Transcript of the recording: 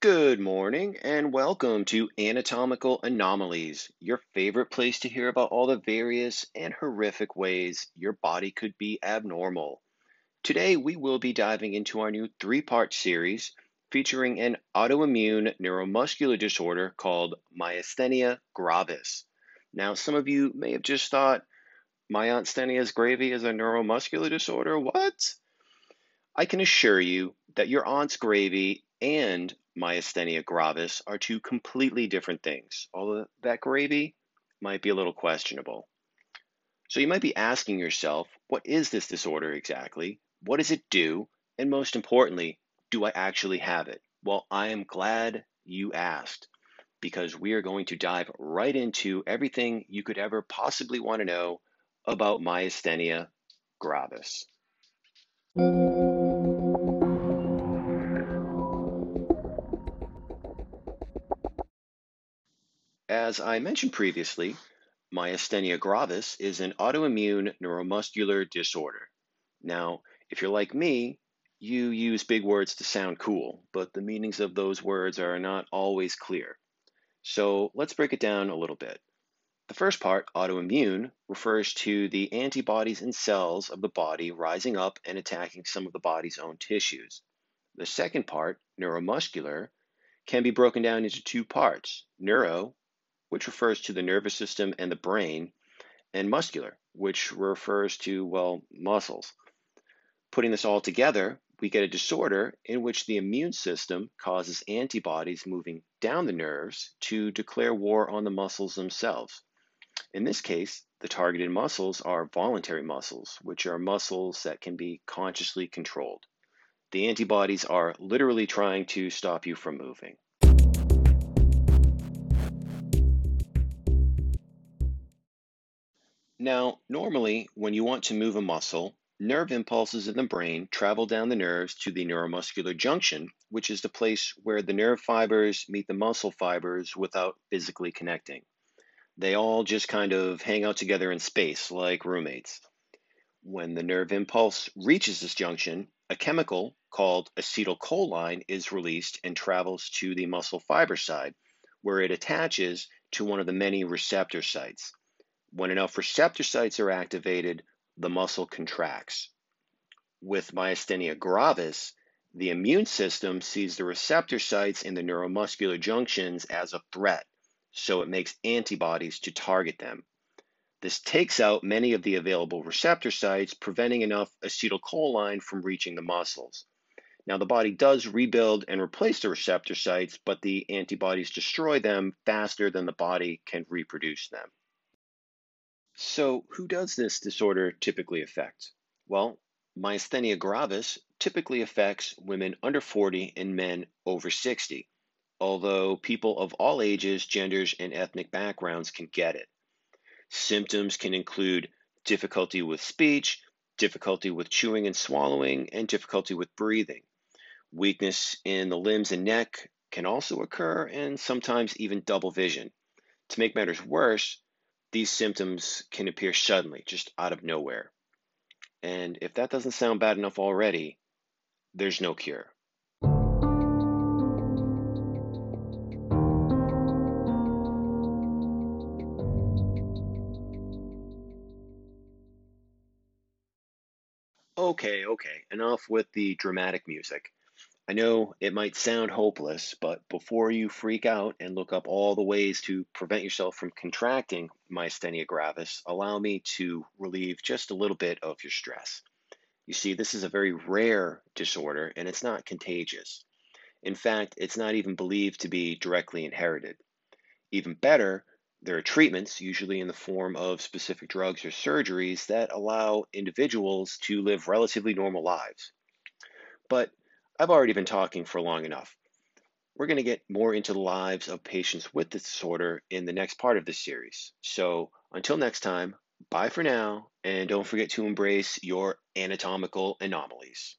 Good morning and welcome to Anatomical Anomalies, your favorite place to hear about all the various and horrific ways your body could be abnormal. Today, we will be diving into our new three part series featuring an autoimmune neuromuscular disorder called myasthenia gravis. Now, some of you may have just thought my myasthenia gravy is a neuromuscular disorder. What? I can assure you that your aunt's gravy and myasthenia gravis are two completely different things, although that gravy might be a little questionable. So you might be asking yourself, what is this disorder exactly? What does it do? And most importantly, do I actually have it? Well, I am glad you asked because we are going to dive right into everything you could ever possibly want to know about myasthenia gravis. As I mentioned previously, myasthenia gravis is an autoimmune neuromuscular disorder. Now, if you're like me, you use big words to sound cool, but the meanings of those words are not always clear. So let's break it down a little bit. The first part, autoimmune, refers to the antibodies and cells of the body rising up and attacking some of the body's own tissues. The second part, neuromuscular, can be broken down into two parts neuro, which refers to the nervous system and the brain, and muscular, which refers to, well, muscles. Putting this all together, we get a disorder in which the immune system causes antibodies moving down the nerves to declare war on the muscles themselves. In this case, the targeted muscles are voluntary muscles, which are muscles that can be consciously controlled. The antibodies are literally trying to stop you from moving. Now, normally, when you want to move a muscle, Nerve impulses in the brain travel down the nerves to the neuromuscular junction, which is the place where the nerve fibers meet the muscle fibers without physically connecting. They all just kind of hang out together in space like roommates. When the nerve impulse reaches this junction, a chemical called acetylcholine is released and travels to the muscle fiber side, where it attaches to one of the many receptor sites. When enough receptor sites are activated, the muscle contracts. With myasthenia gravis, the immune system sees the receptor sites in the neuromuscular junctions as a threat, so it makes antibodies to target them. This takes out many of the available receptor sites, preventing enough acetylcholine from reaching the muscles. Now, the body does rebuild and replace the receptor sites, but the antibodies destroy them faster than the body can reproduce them. So, who does this disorder typically affect? Well, myasthenia gravis typically affects women under 40 and men over 60, although people of all ages, genders, and ethnic backgrounds can get it. Symptoms can include difficulty with speech, difficulty with chewing and swallowing, and difficulty with breathing. Weakness in the limbs and neck can also occur, and sometimes even double vision. To make matters worse, these symptoms can appear suddenly, just out of nowhere. And if that doesn't sound bad enough already, there's no cure. Okay, okay, enough with the dramatic music. I know it might sound hopeless, but before you freak out and look up all the ways to prevent yourself from contracting myasthenia gravis, allow me to relieve just a little bit of your stress. You see, this is a very rare disorder and it's not contagious. In fact, it's not even believed to be directly inherited. Even better, there are treatments, usually in the form of specific drugs or surgeries, that allow individuals to live relatively normal lives. But I've already been talking for long enough. We're going to get more into the lives of patients with this disorder in the next part of this series. So until next time, bye for now, and don't forget to embrace your anatomical anomalies.